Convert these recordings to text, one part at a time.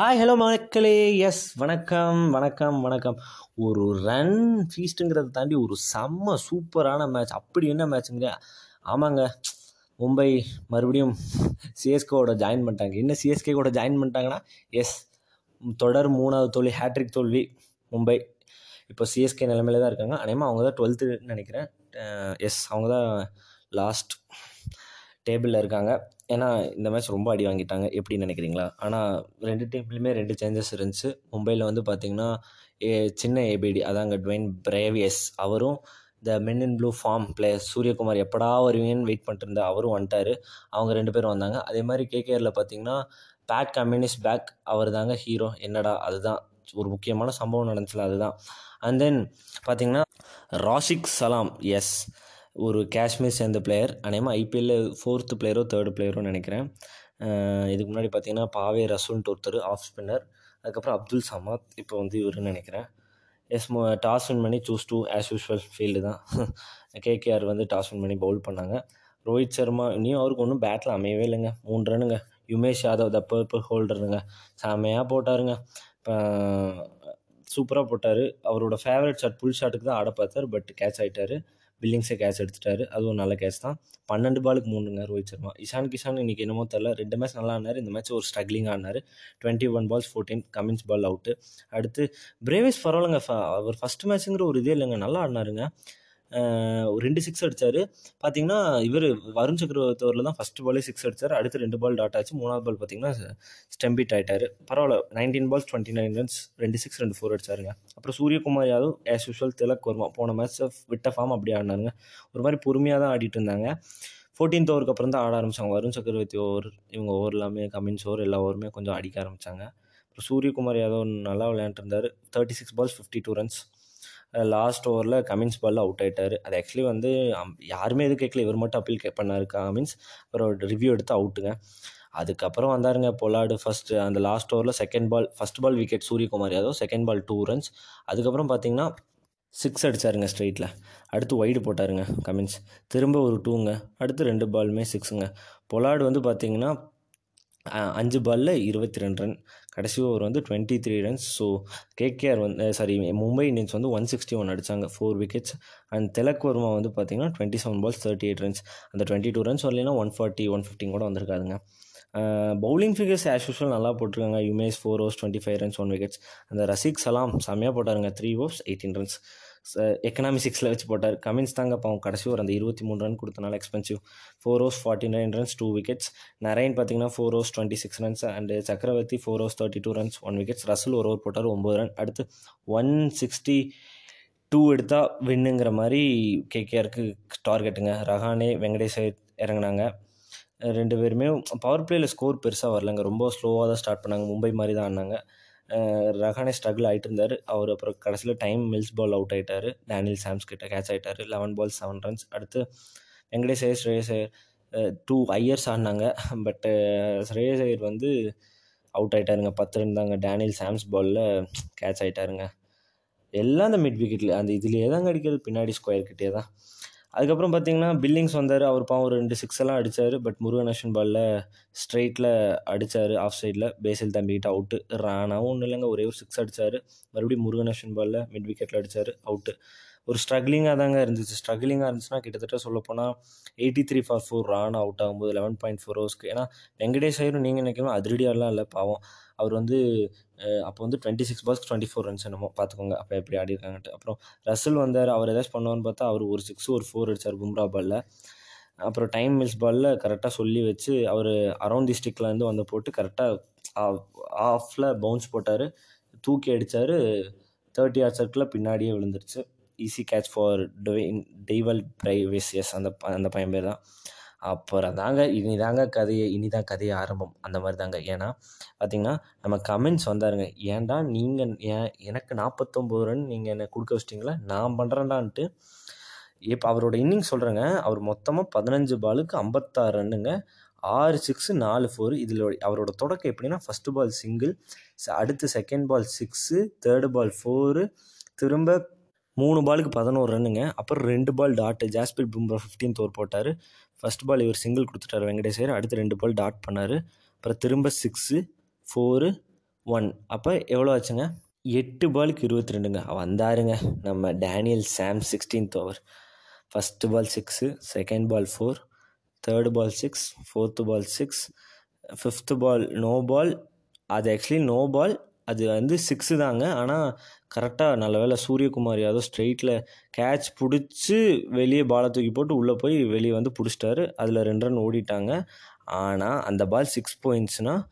Hi hello மக்களே. S வணக்கம் வணக்கம் வணக்கம். ஒரு ரன் ஃபீஸ்ட்டுங்கிறத தாண்டி ஒரு செம்ம சூப்பரான மேட்ச் அப்படி என்ன மேட்ச்சுங்க ஆமாங்க. மும்பை மறுபடியும் சிஎஸ்கேவோட ஜாயின் பண்ணிட்டாங்க. என்ன சிஎஸ்கே கூட ஜாயின் பண்ணிட்டாங்கன்னா? எஸ் தொடர் மூணாவது தோல்வி ஹேட்ரிக் தோல்வி மும்பை. இப்போ சிஎஸ்கே நிலைமையில தான் இருக்காங்க. அநேகமாக அவங்க தான் டுவெல்த்துன்னு நினைக்கிறேன். எஸ் அவங்க தான் லாஸ்ட் டேபிளில் இருக்காங்க. ஏன்னா இந்த மேட்ச் ரொம்ப அடி வாங்கிட்டாங்க. எப்படி நினைக்கிறீங்களா? ஆனால் ரெண்டு டீம்லையுமே ரெண்டு சேஞ்சஸ் இருந்துச்சு. மும்பையில் வந்து பார்த்திங்கன்னா ஏ சின்ன ஏபிடி அதாங்க ட்வைன் பிரேவியஸ் அவரும் இந்த men in blue form player Suryakumar எப்படா வருவீங்கன்னு வெயிட் பண்ணிட்டு இருந்தா அவரும் வந்துட்டார். அவங்க ரெண்டு பேரும் வந்தாங்க. அதே மாதிரி கேகேஆரில் பார்த்தீங்கன்னா பேட் கம்யூனிஸ்ட் பேக் அவர் தாங்க ஹீரோ என்னடா அதுதான். ஒரு முக்கியமான சம்பவம் நடந்துச்சுல அதுதான். அண்ட் தென் பார்த்தீங்கன்னா ராஷிக் சலாம் எஸ் ஒரு காஷ்மீர் சேர்ந்த பிளேயர் அநேகமாக ஐபிஎல்லில் ஃபோர்த்து பிளேயரோ தேர்டு பிளேயரோ நினைக்கிறேன். இதுக்கு முன்னாடி பார்த்தீங்கன்னா பாவே ரசூல்ன்ட்டு ஒருத்தர் ஆஃப் ஸ்பின்னர் அதுக்கப்புறம் அப்துல் சமாத் இப்போ வந்து இவருன்னு நினைக்கிறேன். எஸ் மோ டாஸ் வின் பண்ணி choose to as usual field தான். கேகேஆர் வந்து டாஸ் வின் பண்ணி பவுல் பண்ணாங்க. ரோஹித் சர்மா இனியும் அவருக்கு ஒன்றும் பேட்டில் அமையவே இல்லைங்க. மூணு ரன்னுங்க. யுமேஷ் யாதவ் த பர்பிள் ஹோல்டருங்க செமையாக போட்டாருங்க. இப்போ சூப்பராக போட்டார். அவரோட ஃபேவரட் ஷாட் புல் ஷாட்டுக்கு தான் ஆட பார்த்தார் பட் கேட்ச் ஆகிட்டார் பில்லிங்ஸை கேட்ச் எடுத்துட்டாரு. அதுவும் நல்ல கேட்ச் தான். பன்னெண்டு பாலுக்கு மூணுங்க ரோஹித் சர்மா. இஷான் கிஷான் இன்றைக்கி என்னமோ தெரில ரெண்டு மேட்ச் நல்லா ஆனார் இந்த மேட்ச் ஒரு ஸ்ட்ரகிளிங் ஆனார் twenty one balls fourteen Cummins ball out அடுத்து பிரேவிஸ் பரவாயில்லைங்க. அவர் ஃபஸ்ட் மேட்ச்சுங்கிற ஒரு இதே இல்லைங்க. நல்லா ஆடினாருங்க. ஒரு ரெண்டு சிக்ஸ் அடித்தார் பார்த்தீங்கன்னா இவர் வருண் சக்கரவர்த்தியில் தான் ஃபஸ்ட் பாலே சிக்ஸ் அடித்தார் அடுத்து ரெண்டு பால் டாட் ஆச்சு. மூணாவது பால் பார்த்தீங்கன்னா ஸ்டெம்பிட் ஆகிட்டார் பரவாயில்ல nineteen balls twenty nine runs ரெண்டு சிக்ஸ் ரெண்டு ஃபோர் அடிச்சாருங்க. அப்புறம் சூரியகுமார் யாதவ் ஆஸ் யூஷுவல் திலக் வர்மா போன மேட்ச் விட்ட ஃபார்ம் அப்படி ஆடினாருங்க. ஒரு மாதிரி பொறுமையாக தான் ஆடிட்டு இருந்தாங்க. ஃபோர்டீன்த் ஓவருக்கு அப்புறம் தான் ஆட ஆரம்பித்தாங்க வருண் சக்கரவர்த்தி ஓவர் இவங்க ஓவர் எல்லாமே கமின்ஸ் ஓவர் எல்லா ஓவருமே கொஞ்சம் அடிக்க ஆரம்பித்தாங்க அப்புறம் சூரியகுமார் யாதவ் நல்லா விளையாண்டுருந்தார் thirty six balls fifty two runs last ஓவரில் கமின்ஸ் பாலில் அவுட் ஆகிட்டார் அது ஆக்சுவலி வந்து யாருமே எது கேட்கல. இவர் மட்டும் அப்பீல் கே பண்ணார் கமின்ஸ் அப்புறம் ரிவ்யூ எடுத்து அவுட்டுங்க அதுக்கப்புறம் வந்தாருங்க பொலாடு ஃபஸ்ட்டு அந்த லாஸ்ட் ஓவரில் second ball first ball wicket Suryakumar Yadav second ball two runs அதுக்கப்புறம் பார்த்தீங்கன்னா சிக்ஸ் அடித்தாருங்க ஸ்ட்ரெயிட்டில் அடுத்து ஒய்டு போட்டாருங்க கமின்ஸ் திரும்ப ஒரு டூங்க அடுத்து ரெண்டு பாலுமே சிக்ஸுங்க பொலாடு வந்து பார்த்தீங்கன்னா அஞ்சு பாலில் இருபத்தி ரெண்டு ரன் கடைசி ஓவர் வந்து twenty three runs so KKR வந்து சாரி மும்பை இந்தியன்ஸ் வந்து ஒன் சிக்ஸ்டி ஒன் அடித்தாங்க four wickets and Tilak Varma வந்து பார்த்தீங்கன்னா twenty seven balls thirty eight runs அந்த டுவெண்ட்டி டூ ரன்ஸ் வரலைன்னா ஒன் ஃபார்ட்டி ஒன் ஃபிஃப்டின் கூட வந்திருக்காதுங்க. பவுலிங் ஃபிகர்ஸ் ஆஸ் யூஷுவல் நல்லா போட்டிருக்காங்க. Umesh four overs twenty five runs one wickets அந்த ரசிக் சலாம் செம்மையாக போட்டாருங்க. Three overs eighteen runs economy சிக்ஸில் வச்சு போட்டார். கமின்ஸ் தாங்க பாவம். கடைசி ஒரு அந்த இருபத்தி மூணு ரன் கொடுத்தனால expensive four overs forty nine runs two wickets Narine பார்த்தீங்கன்னா four overs twenty six runs and Chakravarthy four overs thirty two runs one wickets Russell ஒரு ஓவர் போட்டார் ஒம்பது ரன் அடுத்து ஒன் சிக்ஸ்டி டூ எடுத்தால் வின்னுங்கிற மாதிரி கேகேஆருக்கு டார்கெட்டுங்க ரஹானே வெங்கடேஷ் இறங்கினாங்க. ரெண்டு பேருமே பவர் பிளேயில் ஸ்கோர் பெருசாக வரலங்க. ரொம்ப ஸ்லோவாக தான் ஸ்டார்ட் பண்ணாங்க. மும்பை மாதிரி தான் ஆனாங்க ரஹானே ஸ்ட்ரகிள் ஆகிட்டு இருந்தார் அவர் அப்புறம் கடைசியில் டைம் மில்ஸ் பால் அவுட் ஆகிட்டார் டேனியல் சாம்ஸ் கிட்ட கேட்ச் ஆகிட்டார் லெவன் பால் செவன் ரன்ஸ் அடுத்து வெங்கடேஷ் ஐயர் ஸ்ரேயஸ் ஐயர் டூ ஐயர்ஸ் ஆடினாங்க. பட்டு ஸ்ரேயஸ் ஐயர் வந்து அவுட் ஆகிட்டாருங்க பத்து ரன் தாங்க. டேனியல் சாம்ஸ் பாலில் கேட்ச் ஆகிட்டாருங்க எல்லாம் அந்த மிட் விக்கெட்டில் அந்த இதுலேயே தாங்க அடிக்கிறது. பின்னாடி ஸ்கொயர் கிட்டே தான். அதுக்கப்புறம் பார்த்தீங்கன்னா பில்லிங்ஸ் வந்தார். அவர் பாவம் ஒரு ரெண்டு சிக்ஸ் எல்லாம் அடித்தார் பட் முருகன் பாலில் ஸ்ட்ரைட்டில் அடித்தார் ஆஃப் சைடில் பேசில் தம்பிக்கிட்ட அவுட்டு ரானாவும் ஒன்றும் இல்லைங்க. ஒரே ஒரு சிக்ஸ் அடித்தார் மறுபடியும் முருகநேஷன் பாலில் மிட் விக்கெட்டில் அடித்தார் அவுட்டு ஒரு ஸ்ட்ரகிளிங்காக தாங்க இருந்துச்சு. ஸ்ட்ரகிளிங்காக இருந்துச்சுன்னா கிட்டத்தட்ட சொல்லப்போனால் eighty three for four run out ஆகும்போது லெவன் பாயிண்ட் ஃபோர் ஹவர்ஸ்க்கு ஏன்னா வெங்கடேஷ் ஐயரும் நீங்கள் நினைக்கலாம் அதிரடியாலாம் இல்லை பாவம். அவர் வந்து அப்போ வந்து twenty six balls twenty four runs என்னமோ பார்த்துக்கோங்க அப்போ எப்படி ஆடி இருக்காங்கன்ட்டு. அப்புறம் ரசல் வந்தார். அவர் ஏதாச்சும் பண்ணுவான்னு பார்த்தா அவர் ஒரு சிக்ஸ் ஒரு ஃபோர் அடித்தார் பும்ரா பாலில் அப்புறம் டைம் மில்ஸ் பாலில் கரெக்டாக சொல்லி வச்சு அவர் அரௌண்ட் தி ஸ்டிக்லேருந்து வந்து போட்டு கரெக்டாக ஆஃபில் பவுன்ஸ் போட்டார். தூக்கி அடித்தார் தேர்ட்டி ஆர் சர்க்கில் பின்னாடியே விழுந்துருச்சு. ஈஸி கேட்ச் ஃபார் டொயின் டெய்வல் ப்ரைவேசியஸ் அந்த அந்த பையன் பேர் தான். அப்புறம் தாங்க இனி தாங்க கதையை இனி தான் கதையை ஆரம்பம். அந்த மாதிரி தாங்க. ஏன்னா பார்த்திங்கன்னா நம்ம கமெண்ட்ஸ் வந்தாருங்க. ஏன்டா நீங்கள் ஏன் எனக்கு நாற்பத்தொம்போது ரன் நீங்கள் என்னை கொடுக்க வச்சிட்டிங்களா? நான் பண்ணுறேன்டான்ட்டு இப்போ அவரோட இன்னிங் சொல்கிறேங்க அவர் மொத்தமாக பதினஞ்சு பாலுக்கு ஐம்பத்தாறு ரன்னுங்க ஆறு சிக்ஸு நாலு ஃபோர் இதில் அவரோட தொடக்கம் எப்படின்னா ஃபஸ்ட்டு பால் சிங்கிள் அடுத்து second ball six third ball four திரும்ப மூணு பாலுக்கு பதினோரு ரன்னுங்க. அப்புறம் ரெண்டு ball dot. Jasprit Bumrah fifteen over போட்டார். ஃபஸ்ட் பால் இவர் சிங்கிள் கொடுத்துட்டார் வெங்கடேஸ்வர் அடுத்து ரெண்டு பால் டாட் பண்ணார். அப்புறம் திரும்ப சிக்ஸு ஃபோரு ஒன் அப்போ எவ்வளோ ஆச்சுங்க? எட்டு பாலுக்கு இருபத்தி ரெண்டுங்க. வந்தாருங்க. நம்ம Daniel Sam sixteenth over first ball six second ball four third ball six fourth ball six fifth ball no ball அது ஆக்சுவலி நோ பால் அது வந்து சிக்ஸு தாங்க. ஆனால் கரெக்டாக நல்ல வேளை சூரியகுமார் யாதவ் ஸ்ட்ரெயிட்டில் கேட்ச் பிடிச்சி வெளியே பாலை தூக்கி போட்டு உள்ளே போய் வெளியே வந்து பிடிச்சிட்டாரு. அதில் ரெண்டு ரன் ஓடிட்டாங்க. ஆனால் அந்த பால் சிக்ஸ் பாயிண்ட்ஸ்னால்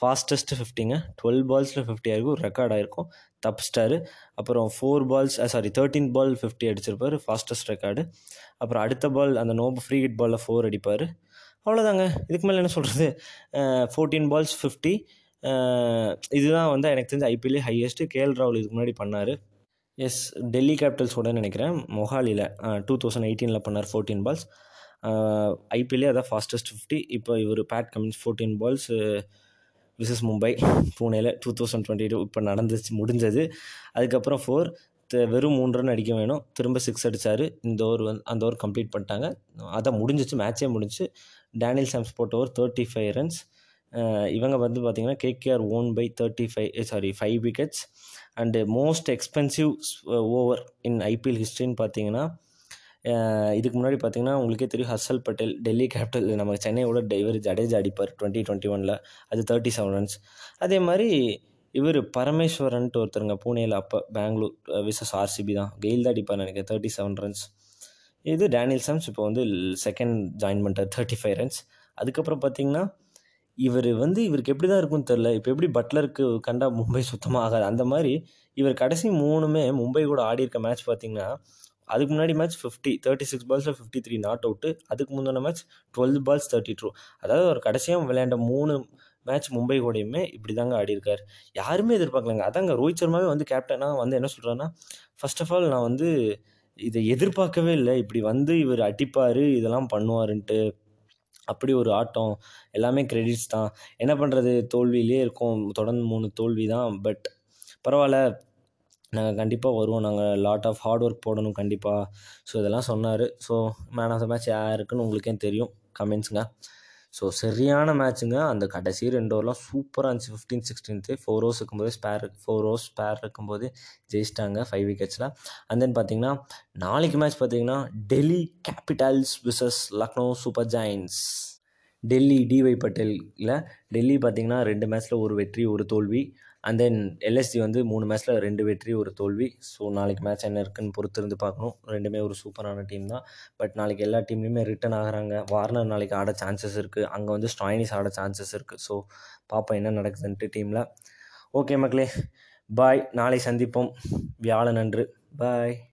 ஃபாஸ்டஸ்ட் ஃபிஃப்டிங்க டுவெல் பால்ஸில் ஃபிஃப்டி ஆகிருக்கும் ரெக்கார்ட் ஆகிருக்கும் தப்பிச்சிட்டாரு. அப்புறம் four balls sorry thirteen ball fifty அடிச்சிருப்பார். Fastest record அப்புறம் அடுத்த பால் அந்த நோ ஃப்ரீ ஹிட் பாலில் ஃபோர் அடிப்பார். அவ்வளோதாங்க இதுக்கு மேலே என்ன சொல்கிறது ஃபோர்டீன் பால்ஸ் ஃபிஃப்டி இதுதான் வந்து எனக்கு தெரிஞ்ச ஐபிஎல்லே ஹையஸ்ட்டு கேஎல் ராகுல் இதுக்கு முன்னாடி பண்ணார். எஸ் டெல்லி கேபிட்டல்ஸோட நினைக்கிறேன். மொஹாலியில் டூ தௌசண்ட் எயிட்டீனில் பண்ணார் ஃபோர்டீன் பால்ஸ் ஐபிஎல்லே அதான் ஃபாஸ்டஸ்ட் ஃபிஃப்டி இப்போ இவர் Pat Cummins fourteen balls versus Mumbai பூனேயில் two thousand twenty two இப்போ நடந்துச்சு முடிஞ்சது. அதுக்கப்புறம் ஃபோர் வெறும் மூணு ரன் அடிக்க வேணும். திரும்ப சிக்ஸ் அடித்தார் இந்த ஓவர் வந்து அந்த ஓவர் கம்ப்ளீட் பண்ணிட்டாங்க. அதான் முடிஞ்சிச்சு மேட்ச்சே முடிஞ்சு டேனியல் சாம்ஸ் போட்ட ஓவர் தேர்ட்டி ஃபைவ் ரன்ஸ் இவங்க வந்து பார்த்திங்கன்னா KKR won by thirty five sorry five wickets and most expensive over in IPL ஹிஸ்ட்ரின்னு பார்த்தீங்கன்னா இதுக்கு முன்னாடி பார்த்தீங்கன்னா உங்களுக்கே தெரியும் ஹர்ஷல் பட்டேல் டெல்லி கேபிட்டல் நம்ம சென்னையோட இவர் ஜடேஜா அடிப்பார் டுவெண்ட்டி டுவெண்ட்டி ஒனில் அது தேர்ட்டி செவன் ரன்ஸ் அதே மாதிரி இவர் பரமேஸ்வரன்ட்டு ஒருத்தருங்க பூனேயில் அப்போ பெங்களூர் விசஸ் ஆர்சிபி தான். கெயில் தான் அடிப்பார் நினைக்கிறேன் தேர்ட்டி செவன் ரன்ஸ் இது டேனியல் சாம்ஸ் இப்போ வந்து செகண்ட் ஜாயின் பண்ணிட்டார் தேர்ட்டி ஃபைவ் ரன்ஸ் அதுக்கப்புறம் பார்த்தீங்கன்னா இவர் வந்து இவருக்கு எப்படி தான் இருக்கும்னு தெரில இப்போ எப்படி பட்லருக்கு கண்டா மும்பை சுத்தமாக ஆகாது. அந்த மாதிரி இவர் கடைசி மூணுமே மும்பை கூட ஆடி இருக்க மேட்ச் பார்த்தீங்கன்னா அதுக்கு முன்னாடி மேட்ச் ஃபிஃப்டி தேர்ட்டி சிக்ஸ் பால்ஸில் ஃபிஃப்டி த்ரீ நாட் அவுட்டு அதுக்கு முந்தின match twelve balls thirty two அதாவது ஒரு கடைசியாக விளையாண்ட மூணு மேட்ச் மும்பை கூடயுமே இப்படி தாங்க ஆடியிருக்கார் யாருமே எதிர்பார்க்கலங்க. அதாங்க ரோஹித் சர்மாவே வந்து கேப்டனாக வந்து என்ன சொல்கிறேன்னா ஃபர்ஸ்ட் ஆஃப் ஆல் நான் வந்து இதை எதிர்பார்க்கவே இல்லை. இப்படி வந்து இவர் அடிப்பார் இதெல்லாம் பண்ணுவாருன்ட்டு அப்படி ஒரு ஆட்டம் எல்லாமே கிரெடிட்ஸ் தான். என்ன பண்ணுறது தோல்வியிலே இருக்கோம். தொடர்ந்து மூணு தோல்வி தான். பட் பரவாயில்ல. நாங்கள் கண்டிப்பாக வருவோம். நாங்கள் லாட் ஆஃப் ஹார்ட் ஒர்க் போடணும் கண்டிப்பாக ஸோ இதெல்லாம் சொன்னார். So man of the match யாருக்குன்னு உங்களுக்கே தெரியும். கமெண்ட்ஸுங்க ஸோ சரியான மேட்ச்சுங்க அந்த கடைசி ரெண்டு ஓவர்லாம் சூப்பராக இருந்துச்சு. ஃபிஃப்டீன் சிக்ஸ்டீன்த்து ஃபோர் ஓவர்ஸ் இருக்கும்போது ஸ்பேர் ஃபோர் ஓவர்ஸ் ஸ்பேர் இருக்கும்போது ஜெயிச்சிட்டாங்க ஃபைவ் விக்கெட்ஸில் அண்ட் தென் பார்த்தீங்கன்னா நாளைக்கு மேட்ச் பார்த்தீங்கன்னா Delhi Capitals versus Lucknow Super Giants Delhi DY பட்டேலில். Delhi பார்த்தீங்கன்னா ரெண்டு மேட்ச்சில் ஒரு வெற்றி ஒரு தோல்வி. அண்ட் தென் எல்எஸ்டி வந்து மூணு மேட்ச்சில் ரெண்டு வெற்றி ஒரு தோல்வி. ஸோ நாளைக்கு மேட்ச் என்ன இருக்குன்னு பொறுத்து இருந்து பார்க்கணும். ரெண்டுமே ஒரு சூப்பரான டீம் தான். பட் நாளைக்கு எல்லா டீம்லேயுமே ரிட்டன் ஆகிறாங்க. வார்னர் நாளைக்கு ஆட சான்சஸ் இருக்குது அங்கே வந்து ஸ்டாயினிஸ் ஆட சான்சஸ் இருக்குது ஸோ பார்ப்போம் என்ன நடக்குதுன்ட்டு டீமில் ஓகே மக்களே பாய் நாளை சந்திப்போம். வியாழன் அன்று பாய்